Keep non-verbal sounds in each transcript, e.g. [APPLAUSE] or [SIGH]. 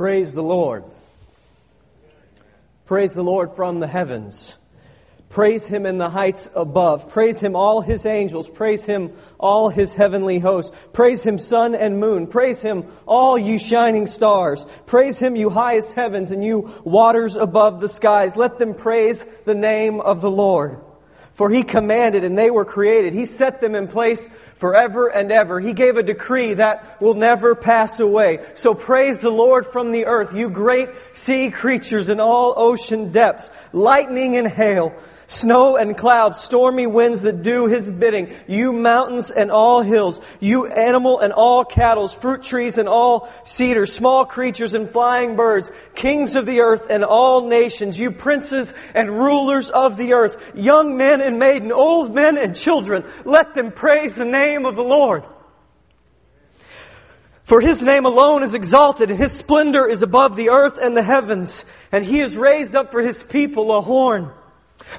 Praise the Lord. Praise the Lord from the heavens. Praise him in the heights above. Praise him all his angels. Praise him all his heavenly hosts. Praise him sun and moon. Praise him all you shining stars. Praise him you highest heavens and you waters above the skies. Let them praise the name of the Lord. For he commanded and they were created. He set them in place forever and ever. He gave a decree that will never pass away. So praise the Lord from the earth, you great sea creatures in all ocean depths, lightning and hail, Snow and clouds, stormy winds that do his bidding, you mountains and all hills, you animal and all cattle, fruit trees and all cedars, small creatures and flying birds, kings of the earth and all nations, you princes and rulers of the earth, young men and maiden, old men and children, let them praise the name of the Lord. For his name alone is exalted, and his splendor is above the earth and the heavens, and he has raised up for his people a horn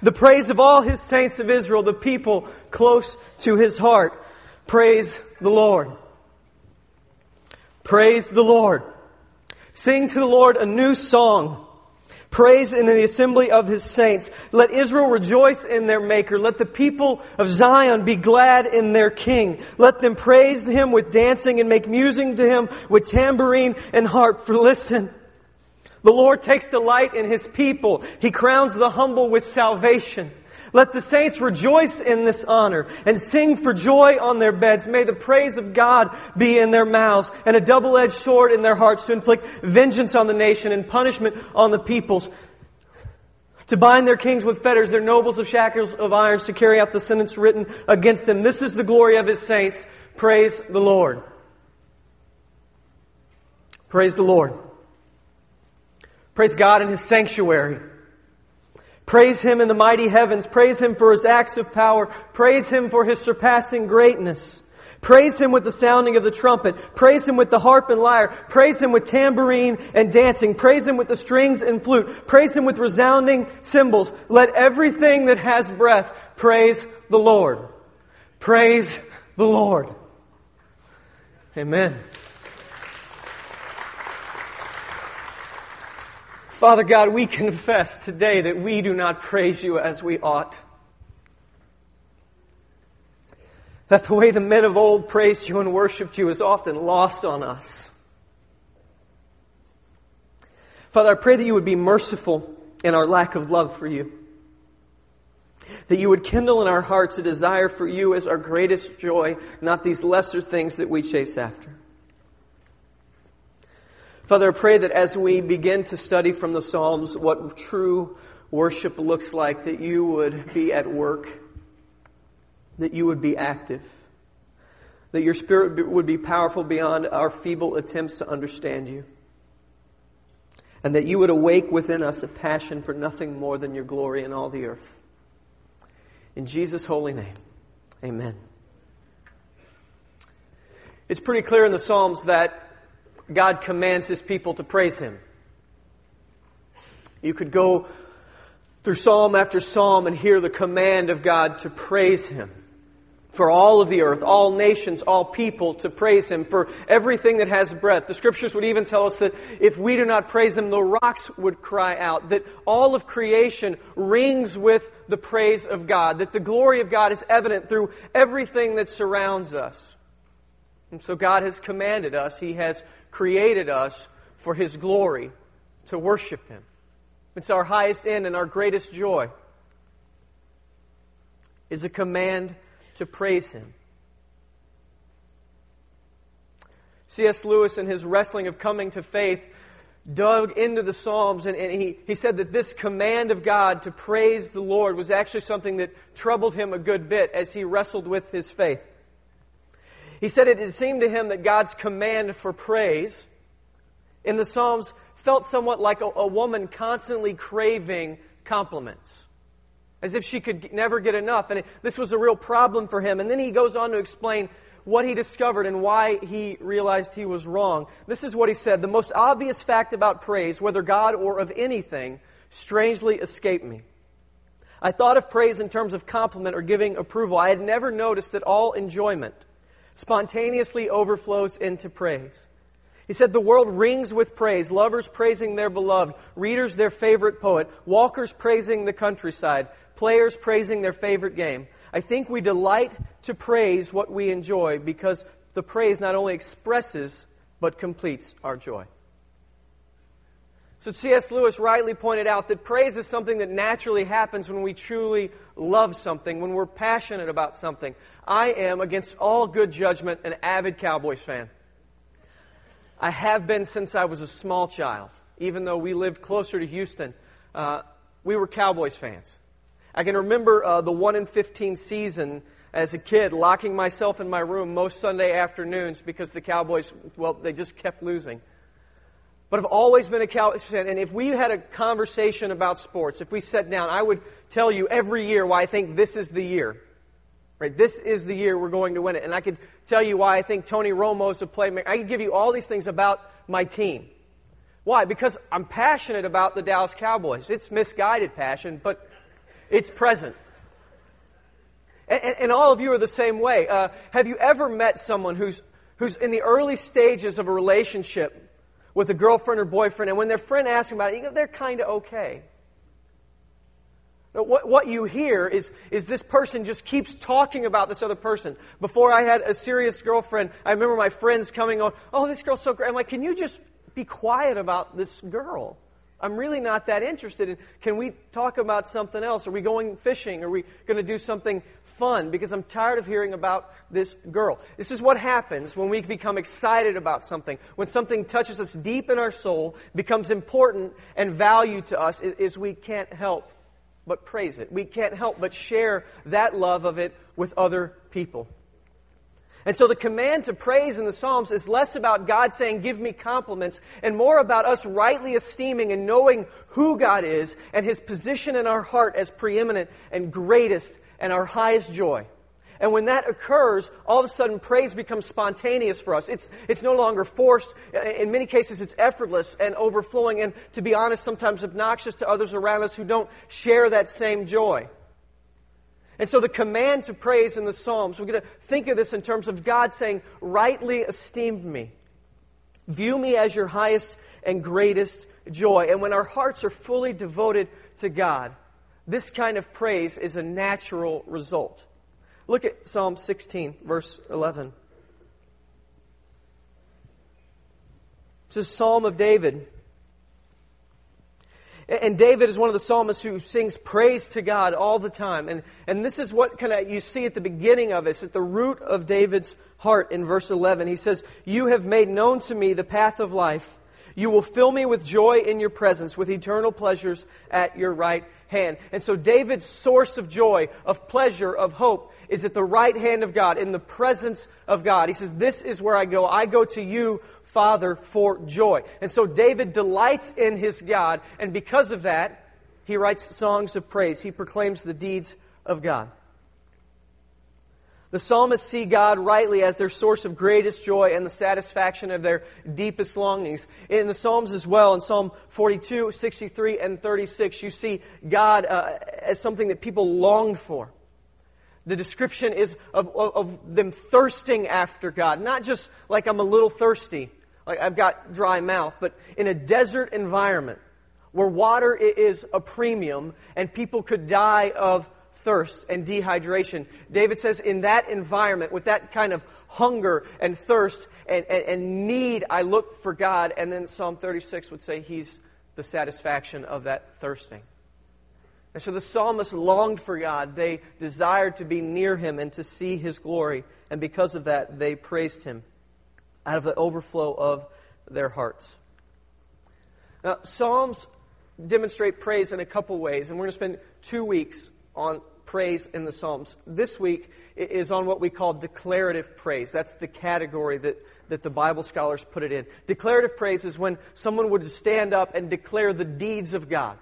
the praise of all his saints of Israel, the people close to his heart. Praise the Lord. Praise the Lord. Sing to the Lord a new song. Praise in the assembly of his saints. Let Israel rejoice in their maker. Let the people of Zion be glad in their king. Let them praise him with dancing and make music to him with tambourine and harp. For listen, the Lord takes delight in His people. He crowns the humble with salvation. Let the saints rejoice in this honor and sing for joy on their beds. May the praise of God be in their mouths and a double-edged sword in their hearts to inflict vengeance on the nation and punishment on the peoples. To bind their kings with fetters, their nobles of shackles of irons, to carry out the sentence written against them. This is the glory of His saints. Praise the Lord. Praise the Lord. Praise God in His sanctuary. Praise Him in the mighty heavens. Praise Him for His acts of power. Praise Him for His surpassing greatness. Praise Him with the sounding of the trumpet. Praise Him with the harp and lyre. Praise Him with tambourine and dancing. Praise Him with the strings and flute. Praise Him with resounding cymbals. Let everything that has breath praise the Lord. Praise the Lord. Amen. Father God, we confess today that we do not praise you as we ought. That the way the men of old praised you and worshiped you is often lost on us. Father, I pray that you would be merciful in our lack of love for you. That you would kindle in our hearts a desire for you as our greatest joy, not these lesser things that we chase after. Father, I pray that as we begin to study from the Psalms what true worship looks like, that you would be at work, that you would be active, that your Spirit would be powerful beyond our feeble attempts to understand you, and that you would awake within us a passion for nothing more than your glory in all the earth. In Jesus' holy name, amen. It's pretty clear in the Psalms that God commands his people to praise him. You could go through psalm after psalm and hear the command of God to praise him. For all of the earth, all nations, all people to praise him. For everything that has breath. The scriptures would even tell us that if we do not praise him, the rocks would cry out. That all of creation rings with the praise of God. That the glory of God is evident through everything that surrounds us. And so God has commanded us, He has created us for His glory to worship Him. It's our highest end and our greatest joy is a command to praise Him. C.S. Lewis, in his wrestling of coming to faith, dug into the Psalms and, and, he, he said that this command of God to praise the Lord was actually something that troubled him a good bit as he wrestled with his faith. He said it seemed to him that God's command for praise in the Psalms felt somewhat like a, a woman constantly craving compliments as if she could never get enough. And it, this was a real problem for him. And then he goes on to explain what he discovered and why he realized he was wrong. This is what he said The most obvious fact about praise, whether God or of anything, strangely escaped me. I thought of praise in terms of compliment or giving approval. I had never noticed that all enjoyment spontaneously overflows into praise. He said, The world rings with praise, lovers praising their beloved, readers their favorite poet, walkers praising the countryside, players praising their favorite game. I think we delight to praise what we enjoy because the praise not only expresses, but completes our joy. So C.S. Lewis rightly pointed out that praise is something that naturally happens when we truly love something, when we're passionate about something. I am, against all good judgment, an avid Cowboys fan. I have been since I was a small child. Even though we lived closer to Houston, uh, we were Cowboys fans. I can remember uh, the 1 in 15 season as a kid, locking myself in my room most Sunday afternoons because the Cowboys, well, they just kept losing. But I've always been a Cowboys fan, and if we had a conversation about sports, if we sat down, I would tell you every year why I think this is the year. Right? This is the year we're going to win it. And I could tell you why I think Tony Romo is a playmaker. I could give you all these things about my team. Why? Because I'm passionate about the Dallas Cowboys. It's misguided passion, but it's present. And, and, and all of you are the same way. Uh, have you ever met someone who's, who's in the early stages of a relationship with a girlfriend or boyfriend, and when their friend asks them about it, they're kind of okay. What, what you hear is, is this person just keeps talking about this other person. Before I had a serious girlfriend, I remember my friends coming on, oh, this girl's so great. I'm like, can you just be quiet about this girl? I'm really not that interested in, can we talk about something else? Are we going fishing? Are we going to do something fun? Because I'm tired of hearing about this girl. This is what happens when we become excited about something. When something touches us deep in our soul, becomes important and value to us, is, is we can't help but praise it. We can't help but share that love of it with other people. And so the command to praise in the Psalms is less about God saying, give me compliments, and more about us rightly esteeming and knowing who God is and His position in our heart as preeminent and greatest and our highest joy. And when that occurs, all of a sudden praise becomes spontaneous for us. It's, it's no longer forced. In many cases, it's effortless and overflowing, and to be honest, sometimes obnoxious to others around us who don't share that same joy. And so the command to praise in the Psalms, we're going to think of this in terms of God saying, rightly esteem me. View me as your highest and greatest joy. And when our hearts are fully devoted to God, this kind of praise is a natural result. Look at Psalm 16, verse 11. It's a psalm of David. And David is one of the psalmists who sings praise to God all the time. And, and this is what kind of you see at the beginning of it, at the root of David's heart in verse 11. He says, You have made known to me the path of life. You will fill me with joy in your presence, with eternal pleasures at your right hand. And so David's source of joy, of pleasure, of hope is at the right hand of God, in the presence of God. He says, This is where I go. I go to you, Father, for joy. And so David delights in his God, and because of that, he writes songs of praise. He proclaims the deeds of God. The psalmists see God rightly as their source of greatest joy and the satisfaction of their deepest longings. In the Psalms as well, in Psalm 42, 63, and 36, you see God uh, as something that people longed for. The description is of, of, of them thirsting after God. Not just like I'm a little thirsty, like I've got dry mouth, but in a desert environment where water is a premium and people could die of thirst and dehydration. David says, in that environment, with that kind of hunger and thirst and, and, and, need, I look for God. And then Psalm 36 would say, He's the satisfaction of that thirsting. And so the psalmist longed for God. They desired to be near Him and to see His glory. And because of that, they praised Him out of the overflow of their hearts. Now, Psalms demonstrate praise in a couple ways, and we're going to spend two weeks on praise in the Psalms. This week is on what we call declarative praise. That's the category that, that the Bible scholars put it in. Declarative praise is when someone would stand up and declare the deeds of God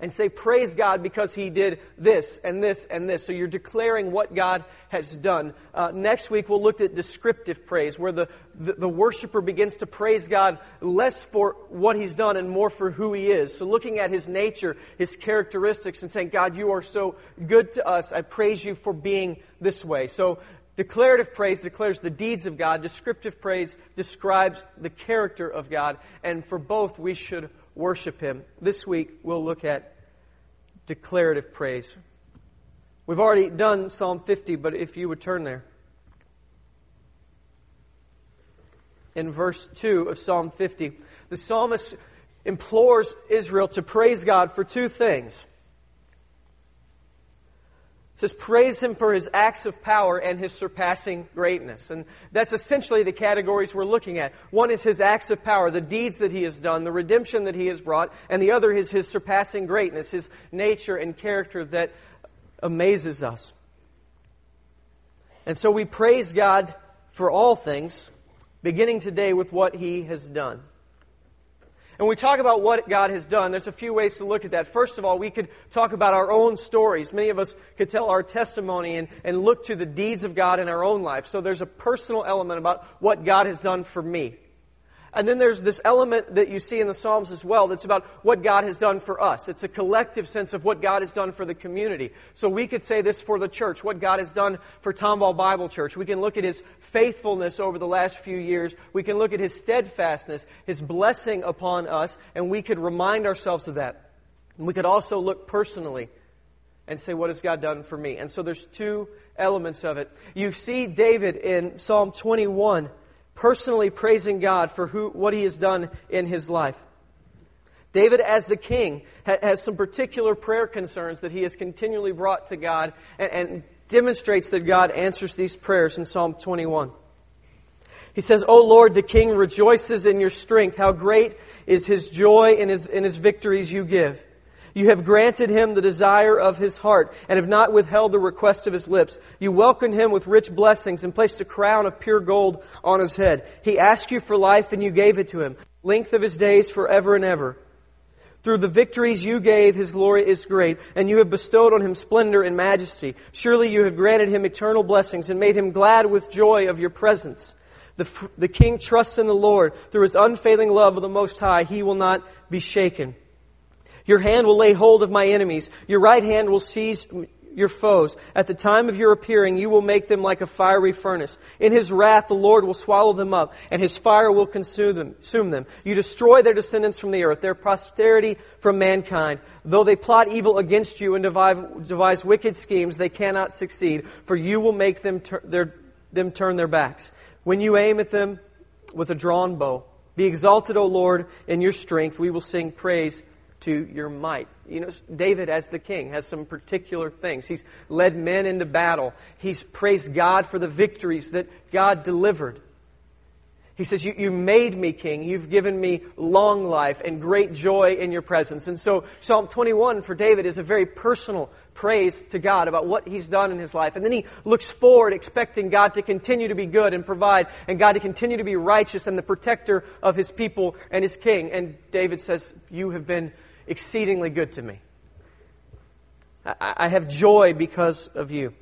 and say, Praise God because He did this and this and this. So you're declaring what God has done. Uh, next week, we'll look at descriptive praise, where the, the, the, worshiper begins to praise God less for what He's done and more for who He is. So looking at His nature, His characteristics, and saying, God, you are so good to us. I praise you for being this way. So Declarative praise declares the deeds of God. Descriptive praise describes the character of God. And for both, we should worship Him. This week, we'll look at declarative praise. We've already done Psalm 50, but if you would turn there. In verse 2 of Psalm 50, the psalmist implores Israel to praise God for two things. It says, praise him for his acts of power and his surpassing greatness. And that's essentially the categories we're looking at. One is his acts of power, the deeds that he has done, the redemption that he has brought, and the other is his surpassing greatness, his nature and character that amazes us. And so we praise God for all things, beginning today with what he has done. And we talk about what God has done, there's a few ways to look at that. First of all, we could talk about our own stories. Many of us could tell our testimony and, and look to the deeds of God in our own life. So there's a personal element about what God has done for me. And then there's this element that you see in the Psalms as well that's about what God has done for us. It's a collective sense of what God has done for the community. So we could say this for the church, what God has done for Tomball Bible Church. We can look at His faithfulness over the last few years. We can look at His steadfastness, His blessing upon us, and we could remind ourselves of that. And we could also look personally and say, what has God done for me? And so there's two elements of it. You see David in Psalm 21 personally praising God for who, what he has done in his life. David, as the king, has some particular prayer concerns that he has continually brought to God and, and demonstrates that God answers these prayers in Psalm 21. He says, O Lord, the king rejoices in your strength. How great is his joy in his, in his victories you give. You have granted him the desire of his heart and have not withheld the request of his lips. You welcomed him with rich blessings and placed a crown of pure gold on his head. He asked you for life and you gave it to him. Length of his days forever and ever. Through the victories you gave, his glory is great, and you have bestowed on him splendor and majesty. Surely you have granted him eternal blessings and made him glad with joy of your presence. The, the king trusts in the Lord. Through his unfailing love of the Most High, he will not be shaken. Your hand will lay hold of my enemies. Your right hand will seize your foes. At the time of your appearing, you will make them like a fiery furnace. In his wrath, the Lord will swallow them up, and his fire will consume them. Consume them. You destroy their descendants from the earth, their posterity from mankind. Though they plot evil against you and devise, devise wicked schemes, they cannot succeed, for you will make them, their, them turn their backs. When you aim at them with a drawn bow, be exalted, O Lord, in your strength. We will sing praise to your might. You know, David, as the king, has some particular things. He's led men into battle. He's praised God for the victories that God delivered. He says, you, you made me king. You've given me long life and great joy in your presence. And so Psalm 21 for David is a very personal praise to God about what he's done in his life. And then he looks forward expecting God to continue to be good and provide and God to continue to be righteous and the protector of his people and his king. And David says, you have been exceedingly good to me. I have joy because of you.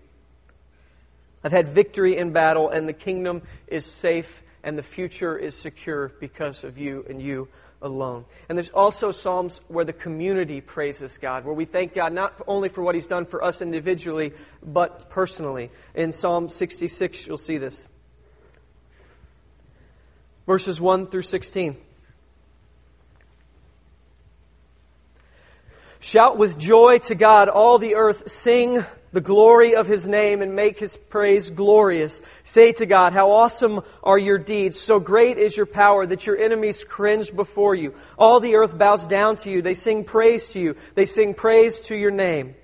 I've had victory in battle, and the kingdom is safe, and the future is secure because of you and you alone. And there's also Psalms where the community praises God, where we thank God not only for what He's done for us individually, but personally. In Psalm 66, you'll see this. Verses 1 through 16. Shout with joy to God, all the earth. Sing the glory of his name and make his praise glorious. Say to God, how awesome are your deeds. So great is your power that your enemies cringe before you. All the earth bows down to you. They sing praise to you. They sing praise to your name.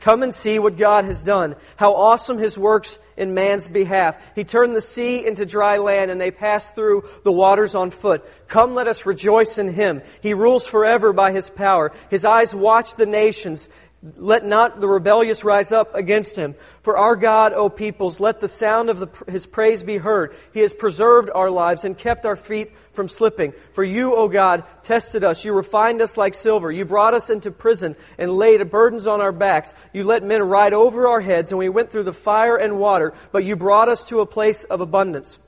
Come and see what God has done. How awesome His works in man's behalf. He turned the sea into dry land and they passed through the waters on foot. Come let us rejoice in Him. He rules forever by His power. His eyes watch the nations. Let not the rebellious rise up against him. For our God, O peoples, let the sound of the, his praise be heard. He has preserved our lives and kept our feet from slipping. For you, O God, tested us. You refined us like silver. You brought us into prison and laid burdens on our backs. You let men ride over our heads, and we went through the fire and water, but you brought us to a place of abundance.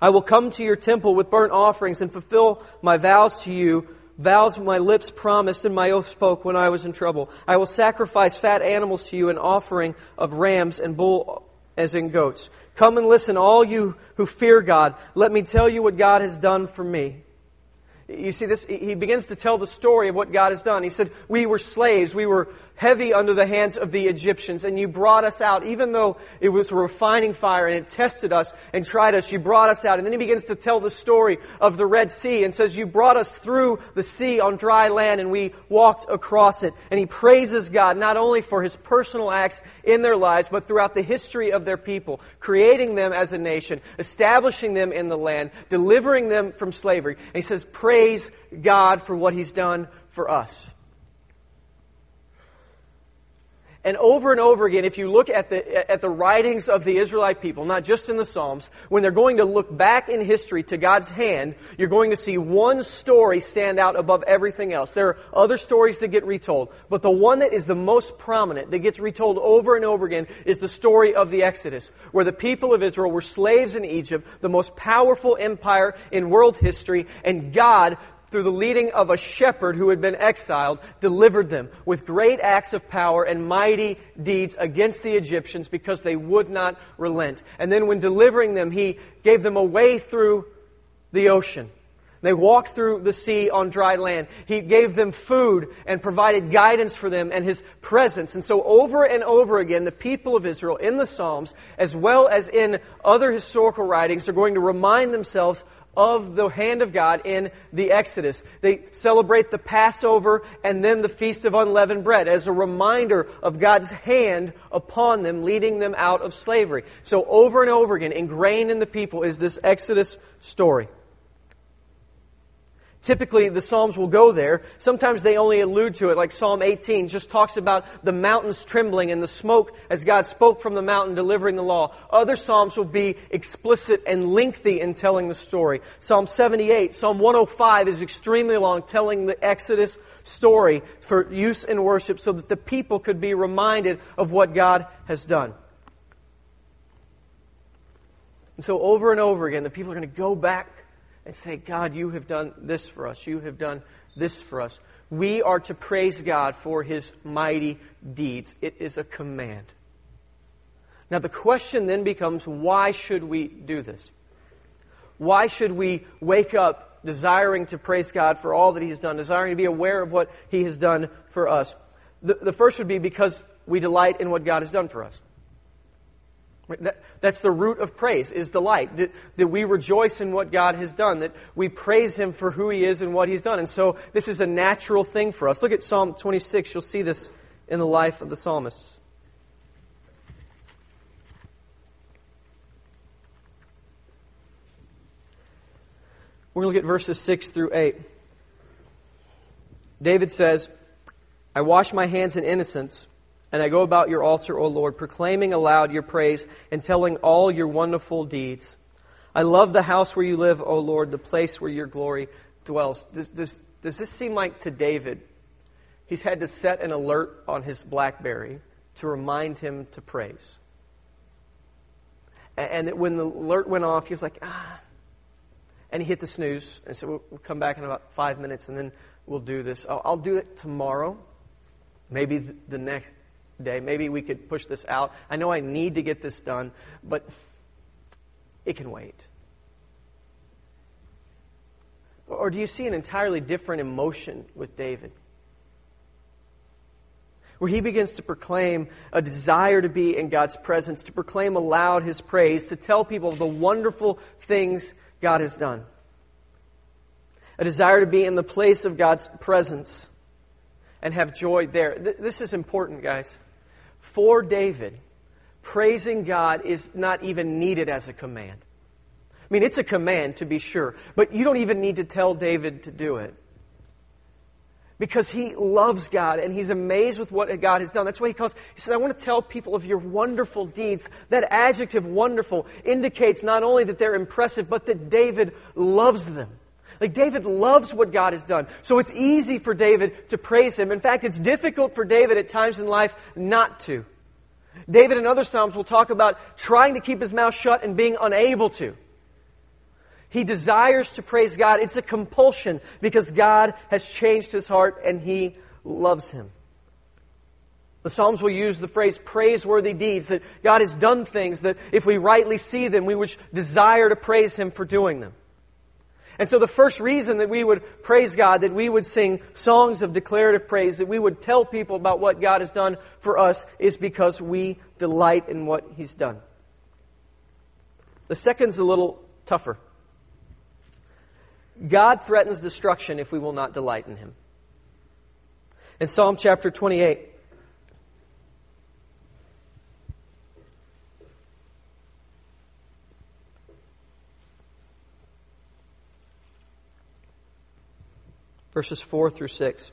I will come to your temple with burnt offerings and fulfill my vows to you vows my lips promised and my oath spoke when I was in trouble. I will sacrifice fat animals to you, an offering of rams and bull as in goats. Come and listen, all you who fear God. Let me tell you what God has done for me. You see, this, he begins to tell the story of what God has done. He said, We were slaves. We were heavy under the hands of the Egyptians, and you brought us out. Even though it was a refining fire and it tested us and tried us, you brought us out. And then he begins to tell the story of the Red Sea and says, You brought us through the sea on dry land, and we walked across it. And he praises God not only for his personal acts in their lives, but throughout the history of their people, creating them as a nation, establishing them in the land, delivering them from slavery. And he says, Praise God for what he's done for us. And over and over again, if you look at the, at the writings of the Israelite people, not just in the Psalms, when they're going to look back in history to God's hand, you're going to see one story stand out above everything else. There are other stories that get retold, but the one that is the most prominent, that gets retold over and over again, is the story of the Exodus, where the people of Israel were slaves in Egypt, the most powerful empire in world history, and God through the leading of a shepherd who had been exiled, delivered them with great acts of power and mighty deeds against the Egyptians because they would not relent. And then when delivering them, he gave them a way through the ocean. They walked through the sea on dry land. He gave them food and provided guidance for them and His presence. And so over and over again, the people of Israel in the Psalms, as well as in other historical writings, are going to remind themselves of the hand of God in the Exodus. They celebrate the Passover and then the Feast of Unleavened Bread as a reminder of God's hand upon them, leading them out of slavery. So over and over again, ingrained in the people is this Exodus story. Typically, the Psalms will go there. Sometimes they only allude to it, like Psalm 18 just talks about the mountains trembling and the smoke as God spoke from the mountain delivering the law. Other Psalms will be explicit and lengthy in telling the story. Psalm 78, Psalm 105 is extremely long, telling the Exodus story for use in worship so that the people could be reminded of what God has done. And so over and over again, the people are going to go back and say, God, you have done this for us. You have done this for us. We are to praise God for his mighty deeds. It is a command. Now, the question then becomes why should we do this? Why should we wake up desiring to praise God for all that He has done, desiring to be aware of what He has done for us? The, the first would be because we delight in what God has done for us. That, that's the root of praise, is delight. That, that we rejoice in what God has done, that we praise Him for who He is and what He's done. And so this is a natural thing for us. Look at Psalm 26. You'll see this in the life of the psalmist. We're going to look at verses 6 through 8. David says, I wash my hands in innocence and I go about your altar, O Lord, proclaiming aloud your praise and telling all your wonderful deeds. I love the house where you live, O Lord, the place where your glory dwells. Does, does, does this seem like to David? He's had to set an alert on his Blackberry to remind him to praise. And when the alert went off, he was like, ah. And he hit the snooze and said, we'll, we'll come back in about five minutes and then we'll do this. I'll do it tomorrow, maybe the next day. Maybe we could push this out. I know I need to get this done, but it can wait. Or do you see an entirely different emotion with David? Where he begins to proclaim a desire to be in God's presence, to proclaim aloud his praise, to tell people the wonderful things God has done. A desire to be in the place of God's presence and have joy there. This is important, guys for David, praising God is not even needed as a command. I mean, it's a command to be sure, but you don't even need to tell David to do it. Because he loves God and he's amazed with what God has done. That's why he calls, he says, I want to tell people of your wonderful deeds. That adjective wonderful indicates not only that they're impressive, but that David loves them. Like David loves what God has done. So it's easy for David to praise him. In fact, it's difficult for David at times in life not to. David in other Psalms will talk about trying to keep his mouth shut and being unable to. He desires to praise God. It's a compulsion because God has changed his heart and he loves him. The Psalms will use the phrase praiseworthy deeds, that God has done things that if we rightly see them, we would desire to praise Him for doing them. And so the first reason that we would praise God, that we would sing songs of declarative praise, that we would tell people about what God has done for us, is because we delight in what He's done. The second's a little tougher. God threatens destruction if we will not delight in Him. In Psalm chapter 28, verses 4 through 6.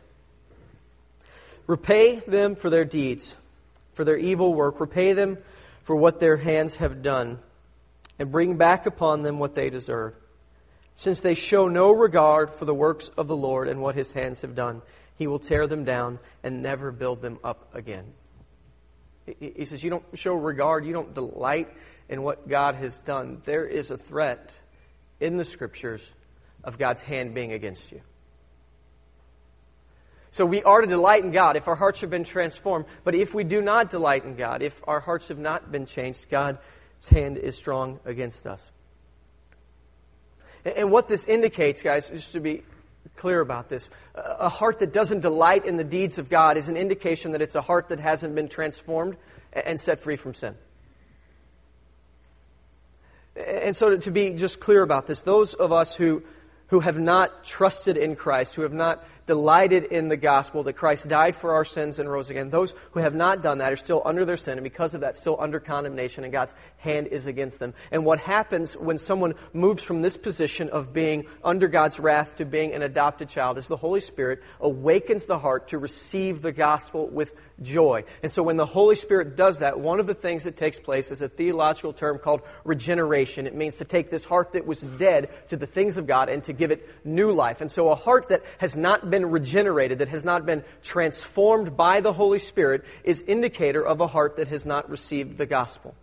Repay them for their deeds, for their evil work. Repay them for what their hands have done, and bring back upon them what they deserve. Since they show no regard for the works of the Lord and what his hands have done, he will tear them down and never build them up again. He says, You don't show regard, you don't delight in what God has done. There is a threat in the scriptures of God's hand being against you. So we are to delight in God if our hearts have been transformed. But if we do not delight in God, if our hearts have not been changed, God's hand is strong against us. And what this indicates, guys, just to be clear about this, a heart that doesn't delight in the deeds of God is an indication that it's a heart that hasn't been transformed and set free from sin. And so to be just clear about this, those of us who, who have not trusted in Christ, who have not delighted in the gospel that Christ died for our sins and rose again. Those who have not done that are still under their sin, and because of that, still under condemnation, and God's hand is against them. And what happens when someone moves from this position of being under God's wrath to being an adopted child is the Holy Spirit awakens the heart to receive the gospel with joy. And so when the Holy Spirit does that, one of the things that takes place is a theological term called regeneration. It means to take this heart that was dead to the things of God and to give it new life. And so a heart that has not been regenerated, that has not been transformed by the Holy Spirit, is indicator of a heart that has not received the gospel.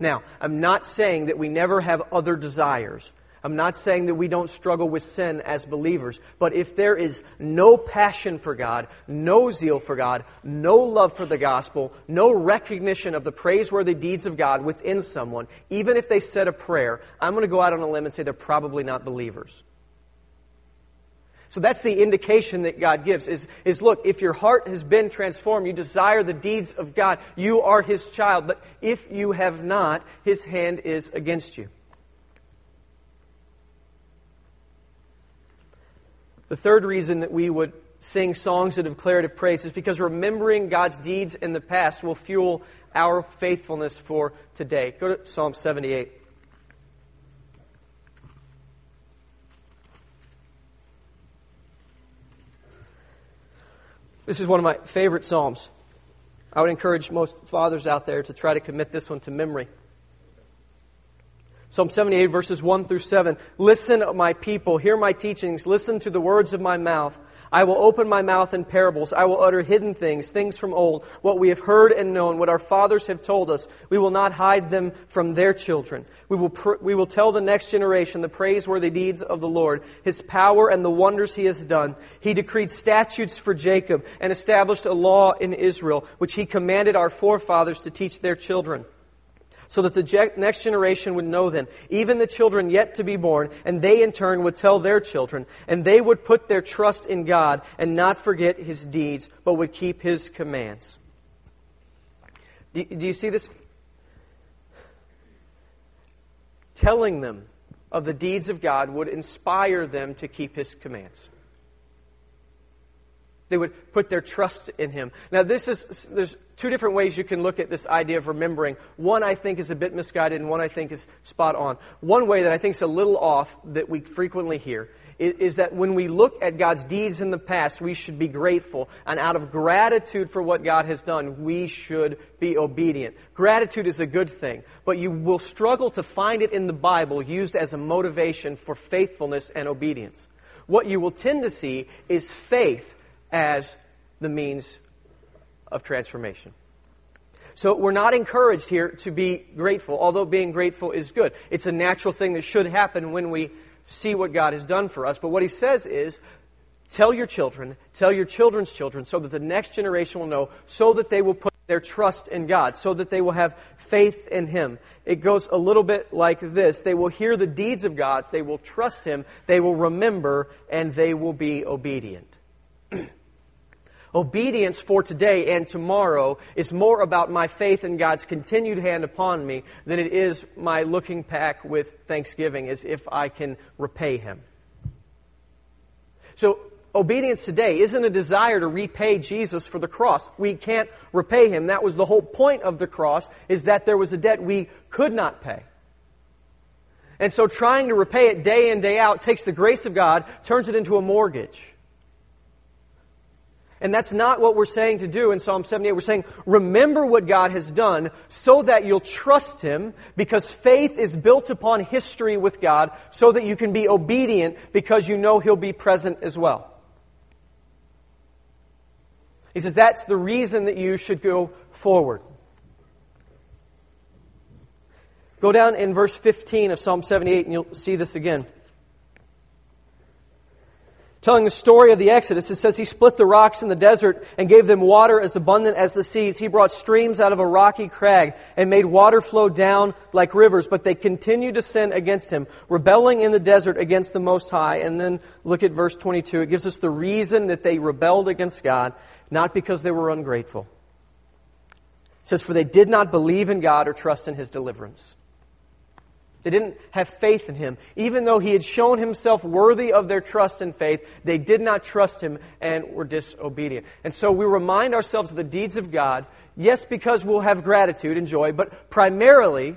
Now, I'm not saying that we never have other desires. I'm not saying that we don't struggle with sin as believers, but if there is no passion for God, no zeal for God, no love for the gospel, no recognition of the praiseworthy deeds of God within someone, even if they said a prayer, I'm going to go out on a limb and say they're probably not believers. So that's the indication that God gives is, is look, if your heart has been transformed, you desire the deeds of God, you are His child. But if you have not, His hand is against you. The third reason that we would sing songs of declarative praise is because remembering God's deeds in the past will fuel our faithfulness for today. Go to Psalm 78. This is one of my favorite Psalms. I would encourage most fathers out there to try to commit this one to memory. Psalm 78, verses 1 through 7. Listen, my people, hear my teachings, listen to the words of my mouth. I will open my mouth in parables. I will utter hidden things, things from old, what we have heard and known, what our fathers have told us. We will not hide them from their children. We will, pr- we will tell the next generation the praiseworthy deeds of the Lord, his power and the wonders he has done. He decreed statutes for Jacob and established a law in Israel, which he commanded our forefathers to teach their children so that the next generation would know them, even the children yet to be born, and they in turn would tell their children, and they would put their trust in God and not forget His deeds, but would keep His commands. Do, do you see this? Telling them of the deeds of God would inspire them to keep His commands. They would put their trust in him. Now, this is, there's two different ways you can look at this idea of remembering. One I think is a bit misguided, and one I think is spot on. One way that I think is a little off that we frequently hear is, is that when we look at God's deeds in the past, we should be grateful. And out of gratitude for what God has done, we should be obedient. Gratitude is a good thing, but you will struggle to find it in the Bible used as a motivation for faithfulness and obedience. What you will tend to see is faith as the means of transformation. So we're not encouraged here to be grateful, although being grateful is good. It's a natural thing that should happen when we see what God has done for us. But what he says is, Tell your children, tell your children's children, so that the next generation will know, so that they will put their trust in God, so that they will have faith in Him. It goes a little bit like this They will hear the deeds of God, they will trust Him, they will remember, and they will be obedient. [CLEARS THROAT] Obedience for today and tomorrow is more about my faith in God's continued hand upon me than it is my looking back with thanksgiving as if I can repay Him. So, obedience today isn't a desire to repay Jesus for the cross. We can't repay him. That was the whole point of the cross, is that there was a debt we could not pay. And so trying to repay it day in, day out takes the grace of God, turns it into a mortgage. And that's not what we're saying to do in Psalm 78. We're saying, remember what God has done so that you'll trust Him because faith is built upon history with God so that you can be obedient because you know He'll be present as well. He says that's the reason that you should go forward. Go down in verse 15 of Psalm 78 and you'll see this again telling the story of the Exodus. It says he split the rocks in the desert and gave them water as abundant as the seas. He brought streams out of a rocky crag and made water flow down like rivers, but they continued to sin against him, rebelling in the desert against the Most High. And then look at verse 22. It gives us the reason that they rebelled against God, not because they were ungrateful. It says, For they did not believe in God or trust in his deliverance. They didn't have faith in him. Even though he had shown himself worthy of their trust and faith, they did not trust him and were disobedient. And so we remind ourselves of the deeds of God, yes, because we'll have gratitude and joy, but primarily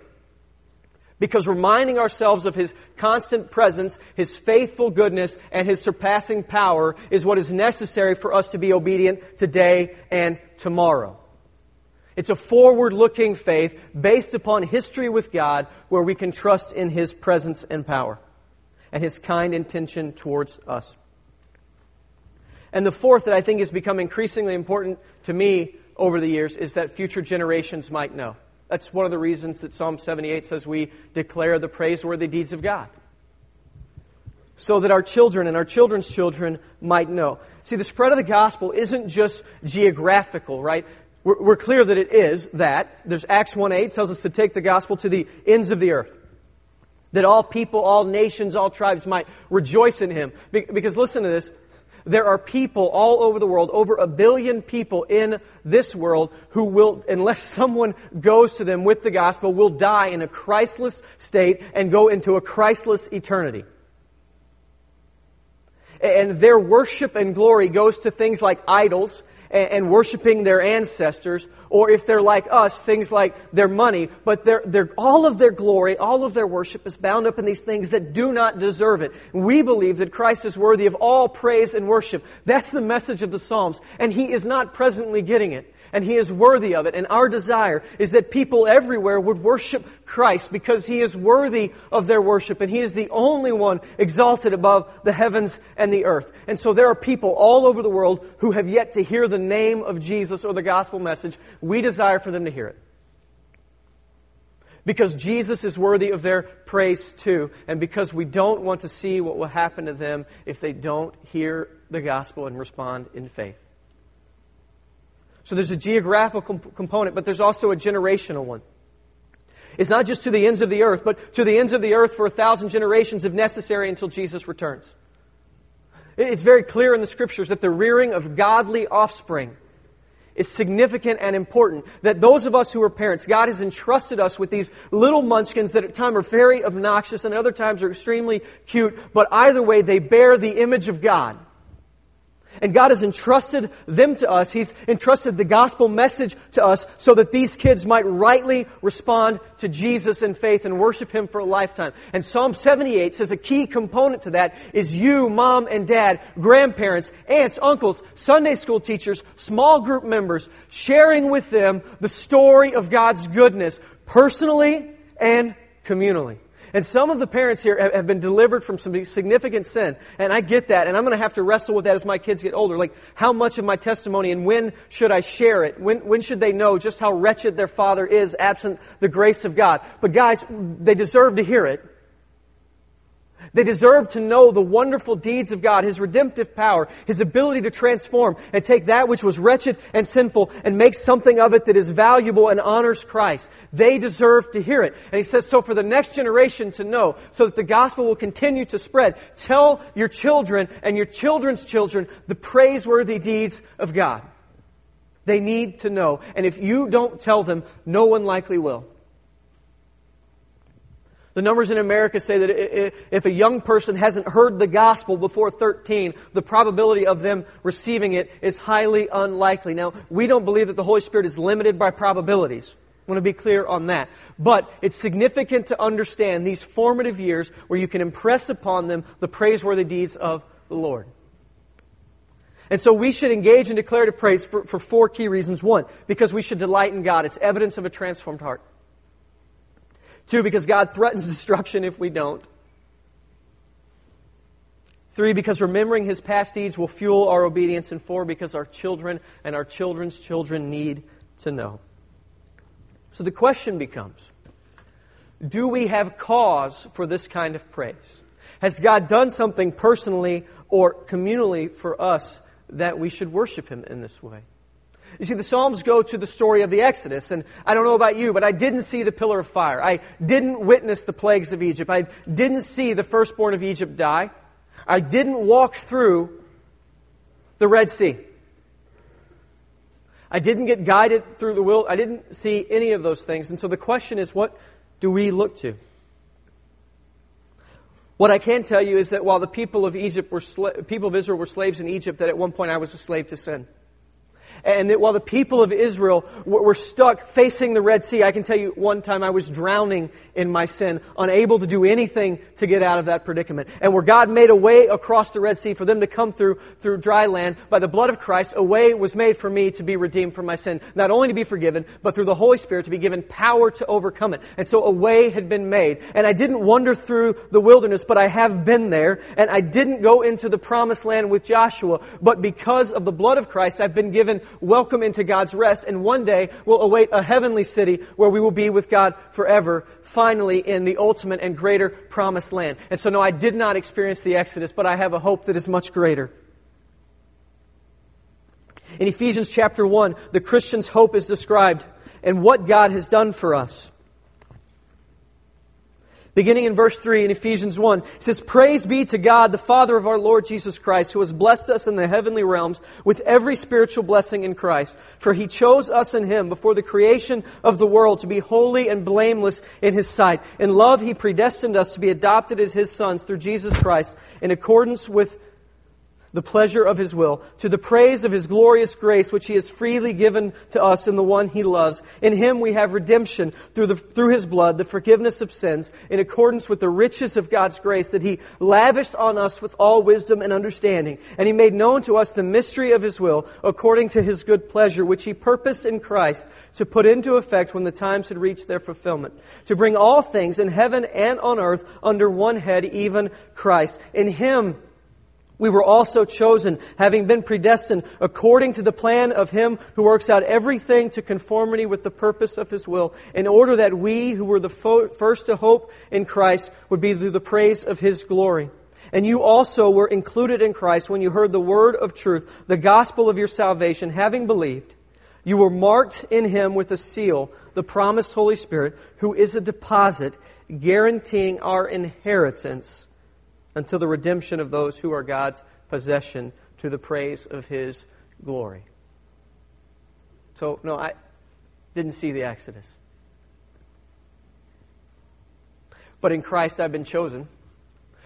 because reminding ourselves of his constant presence, his faithful goodness, and his surpassing power is what is necessary for us to be obedient today and tomorrow. It's a forward looking faith based upon history with God where we can trust in His presence and power and His kind intention towards us. And the fourth that I think has become increasingly important to me over the years is that future generations might know. That's one of the reasons that Psalm 78 says we declare the praiseworthy deeds of God. So that our children and our children's children might know. See, the spread of the gospel isn't just geographical, right? We're, we're clear that it is that. There's Acts 1 8 tells us to take the gospel to the ends of the earth. That all people, all nations, all tribes might rejoice in him. Because listen to this. There are people all over the world, over a billion people in this world, who will, unless someone goes to them with the gospel, will die in a Christless state and go into a Christless eternity. And their worship and glory goes to things like idols and, and worshiping their ancestors, or if they're like us, things like their money, but they're, they're, all of their glory, all of their worship is bound up in these things that do not deserve it. We believe that Christ is worthy of all praise and worship. That's the message of the Psalms, and He is not presently getting it and He is worthy of it. And our desire is that people everywhere would worship Christ because He is worthy of their worship and He is the only one exalted above the heavens and the earth. And so there are people all over the world who have yet to hear the name of Jesus or the gospel message. We desire for them to hear it. Because Jesus is worthy of their praise too, and because we don't want to see what will happen to them if they don't hear the gospel and respond in faith. So there's a geographical component, but there's also a generational one. It's not just to the ends of the earth, but to the ends of the earth for a thousand generations if necessary until Jesus returns. It's very clear in the scriptures that the rearing of godly offspring is significant and important. That those of us who are parents, God has entrusted us with these little munchkins that at times are very obnoxious and at other times are extremely cute, but either way they bear the image of God. And God has entrusted them to us. He's entrusted the gospel message to us so that these kids might rightly respond to Jesus in faith and worship Him for a lifetime. And Psalm 78 says a key component to that is you, mom and dad, grandparents, aunts, uncles, Sunday school teachers, small group members, sharing with them the story of God's goodness personally and communally. And some of the parents here have been delivered from some significant sin. And I get that. And I'm going to have to wrestle with that as my kids get older. Like, how much of my testimony and when should I share it? When, when should they know just how wretched their father is absent the grace of God? But guys, they deserve to hear it. They deserve to know the wonderful deeds of God, His redemptive power, His ability to transform and take that which was wretched and sinful and make something of it that is valuable and honors Christ. They deserve to hear it. And He says, so for the next generation to know, so that the gospel will continue to spread, tell your children and your children's children the praiseworthy deeds of God. They need to know. And if you don't tell them, no one likely will. The numbers in America say that if a young person hasn't heard the gospel before 13, the probability of them receiving it is highly unlikely. Now, we don't believe that the Holy Spirit is limited by probabilities. I want to be clear on that. But it's significant to understand these formative years where you can impress upon them the praiseworthy deeds of the Lord. And so we should engage in declarative praise for, for four key reasons. One, because we should delight in God. It's evidence of a transformed heart. Two, because God threatens [LAUGHS] destruction if we don't. Three, because remembering his past deeds will fuel our obedience. And four, because our children and our children's children need to know. So the question becomes do we have cause for this kind of praise? Has God done something personally or communally for us that we should worship him in this way? You see, the Psalms go to the story of the Exodus, and I don't know about you, but I didn't see the pillar of fire. I didn't witness the plagues of Egypt. I didn't see the firstborn of Egypt die. I didn't walk through the Red Sea. I didn't get guided through the will. I didn't see any of those things. And so the question is, what do we look to? What I can tell you is that while the people of Egypt were sla- people of Israel were slaves in Egypt, that at one point I was a slave to sin. And that while the people of Israel were stuck facing the Red Sea, I can tell you one time I was drowning in my sin, unable to do anything to get out of that predicament. And where God made a way across the Red Sea for them to come through, through dry land, by the blood of Christ, a way was made for me to be redeemed from my sin. Not only to be forgiven, but through the Holy Spirit to be given power to overcome it. And so a way had been made. And I didn't wander through the wilderness, but I have been there. And I didn't go into the promised land with Joshua, but because of the blood of Christ, I've been given welcome into God's rest, and one day will await a heavenly city where we will be with God forever, finally in the ultimate and greater promised land. And so, no, I did not experience the Exodus, but I have a hope that is much greater. In Ephesians chapter 1, the Christian's hope is described and what God has done for us. Beginning in verse 3 in Ephesians 1, it says, Praise be to God, the Father of our Lord Jesus Christ, who has blessed us in the heavenly realms with every spiritual blessing in Christ. For he chose us in him before the creation of the world to be holy and blameless in his sight. In love, he predestined us to be adopted as his sons through Jesus Christ in accordance with the pleasure of his will, to the praise of his glorious grace, which he has freely given to us in the one he loves. In him we have redemption through, the, through his blood, the forgiveness of sins, in accordance with the riches of God's grace that he lavished on us with all wisdom and understanding. And he made known to us the mystery of his will, according to his good pleasure, which he purposed in Christ to put into effect when the times had reached their fulfillment, to bring all things in heaven and on earth under one head, even Christ. In him, we were also chosen, having been predestined according to the plan of Him who works out everything to conformity with the purpose of His will, in order that we, who were the first to hope in Christ, would be through the praise of His glory. And you also were included in Christ when you heard the word of truth, the gospel of your salvation, having believed. You were marked in Him with a seal, the promised Holy Spirit, who is a deposit guaranteeing our inheritance until the redemption of those who are God's possession to the praise of His glory. So, no, I didn't see the Exodus. But in Christ I've been chosen.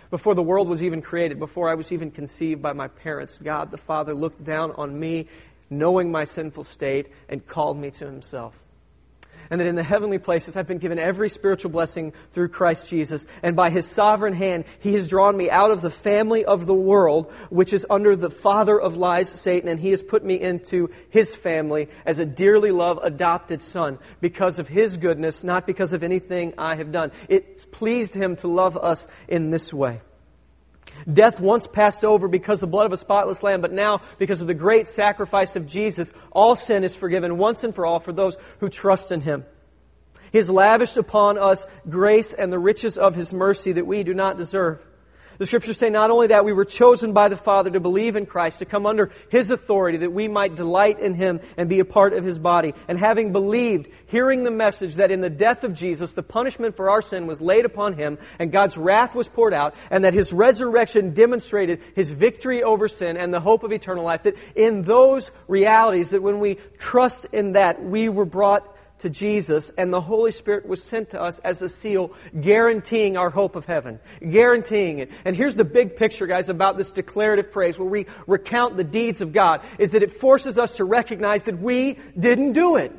Before the world was even created, before I was even conceived by my parents, God the Father looked down on me, knowing my sinful state, and called me to Himself and that in the heavenly places I've been given every spiritual blessing through Christ Jesus. And by His sovereign hand, He has drawn me out of the family of the world, which is under the father of lies, Satan, and He has put me into His family as a dearly loved adopted son because of His goodness, not because of anything I have done. It's pleased Him to love us in this way. Death once passed over because of the blood of a spotless lamb, but now, because of the great sacrifice of Jesus, all sin is forgiven once and for all for those who trust in Him. He has lavished upon us grace and the riches of His mercy that we do not deserve. The scriptures say not only that we were chosen by the Father to believe in Christ, to come under His authority, that we might delight in Him and be a part of His body. And having believed, hearing the message that in the death of Jesus, the punishment for our sin was laid upon Him and God's wrath was poured out, and that His resurrection demonstrated His victory over sin and the hope of eternal life, that in those realities, that when we trust in that, we were brought to Jesus, and the Holy Spirit was sent to us as a seal, guaranteeing our hope of heaven. Guaranteeing it. And here's the big picture, guys, about this declarative praise where we recount the deeds of God, is that it forces us to recognize that we didn't do it.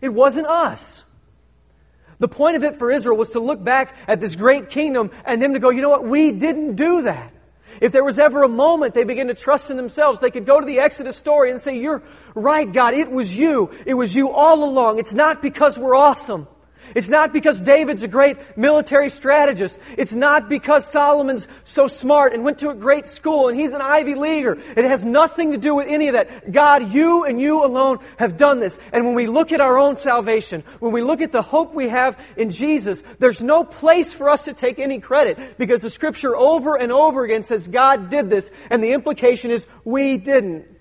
It wasn't us. The point of it for Israel was to look back at this great kingdom and them to go, you know what? We didn't do that. If there was ever a moment they began to trust in themselves, they could go to the Exodus story and say, You're right, God. It was you. It was you all along. It's not because we're awesome. It's not because David's a great military strategist. It's not because Solomon's so smart and went to a great school and he's an Ivy Leaguer. It has nothing to do with any of that. God, you and you alone have done this. And when we look at our own salvation, when we look at the hope we have in Jesus, there's no place for us to take any credit because the scripture over and over again says God did this and the implication is we didn't.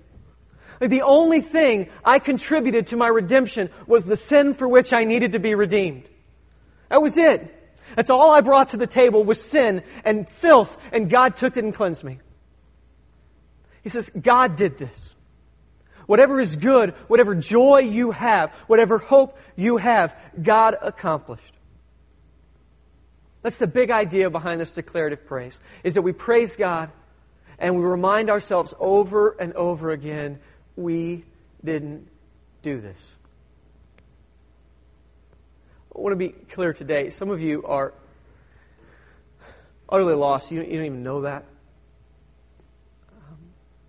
The only thing I contributed to my redemption was the sin for which I needed to be redeemed. That was it. That's all I brought to the table was sin and filth, and God took it and cleansed me. He says, God did this. Whatever is good, whatever joy you have, whatever hope you have, God accomplished. That's the big idea behind this declarative praise, is that we praise God and we remind ourselves over and over again we didn't do this. I want to be clear today. Some of you are utterly lost. You don't, you don't even know that.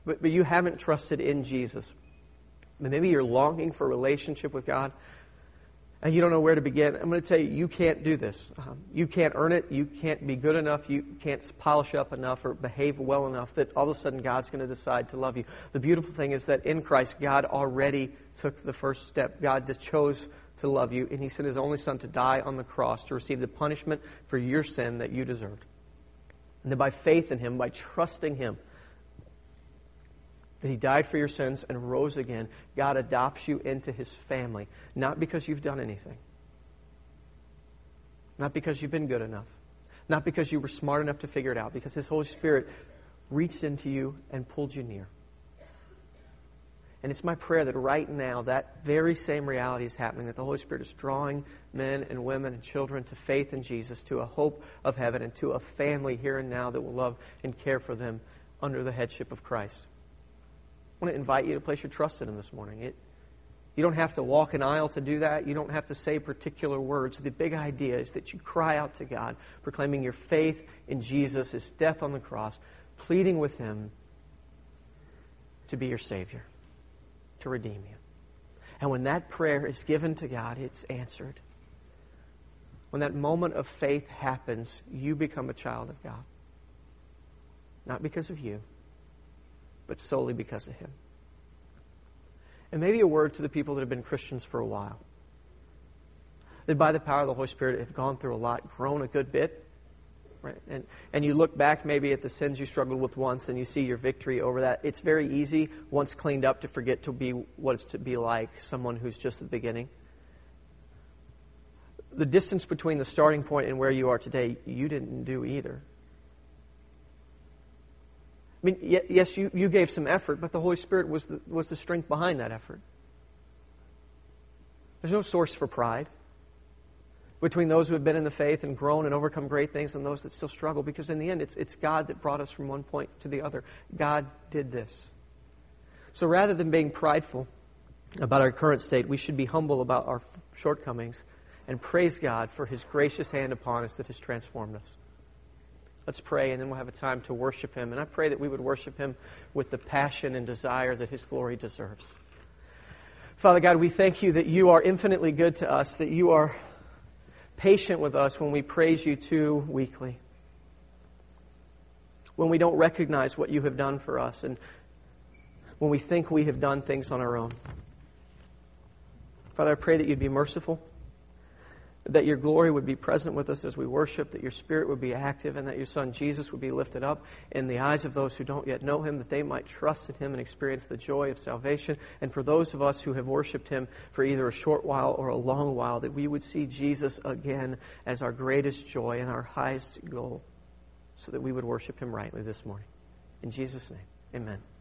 But, but you haven't trusted in Jesus. maybe you're longing for a relationship with God and you don't know where to begin, I'm going to tell you, you can't do this. Um, you can't earn it. You can't be good enough. You can't polish up enough or behave well enough that all of a sudden God's going to decide to love you. The beautiful thing is that in Christ, God already took the first step. God just chose to love you, and He sent His only Son to die on the cross to receive the punishment for your sin that you deserved. And then by faith in Him, by trusting Him, that He died for your sins and rose again, God adopts you into His family. Not because you've done anything, not because you've been good enough, not because you were smart enough to figure it out, because His Holy Spirit reached into you and pulled you near. And it's my prayer that right now that very same reality is happening, that the Holy Spirit is drawing men and women and children to faith in Jesus, to a hope of heaven, and to a family here and now that will love and care for them under the headship of Christ. Want to invite you to place your trust in Him this morning. It, you don't have to walk an aisle to do that. You don't have to say particular words. The big idea is that you cry out to God, proclaiming your faith in Jesus, His death on the cross, pleading with Him to be your Savior, to redeem you. And when that prayer is given to God, it's answered. When that moment of faith happens, you become a child of God. Not because of you, but solely because of him. And maybe a word to the people that have been Christians for a while. That by the power of the Holy Spirit have gone through a lot, grown a good bit. Right? And, and you look back maybe at the sins you struggled with once and you see your victory over that. It's very easy, once cleaned up, to forget to be what it's to be like someone who's just at the beginning. The distance between the starting point and where you are today, you didn't do either. I mean, yes, you, you gave some effort, but the Holy Spirit was the, was the strength behind that effort. There's no source for pride between those who have been in the faith and grown and overcome great things and those that still struggle, because in the end, it's, it's God that brought us from one point to the other. God did this. So rather than being prideful about our current state, we should be humble about our shortcomings and praise God for His gracious hand upon us that has transformed us. Let's pray, and then we'll have a time to worship Him. And I pray that we would worship Him with the passion and desire that His glory deserves. Father God, we thank you that you are infinitely good to us, that you are patient with us when we praise you too weakly, when we don't recognize what you have done for us, and when we think we have done things on our own. Father, I pray that you'd be merciful, that your glory would be present with us as we worship, that your spirit would be active, and that your son Jesus would be lifted up in the eyes of those who don't yet know him, that they might trust in him and experience the joy of salvation. And for those of us who have worshiped him for either a short while or a long while, that we would see Jesus again as our greatest joy and our highest goal, so that we would worship him rightly this morning. In Jesus' name, amen.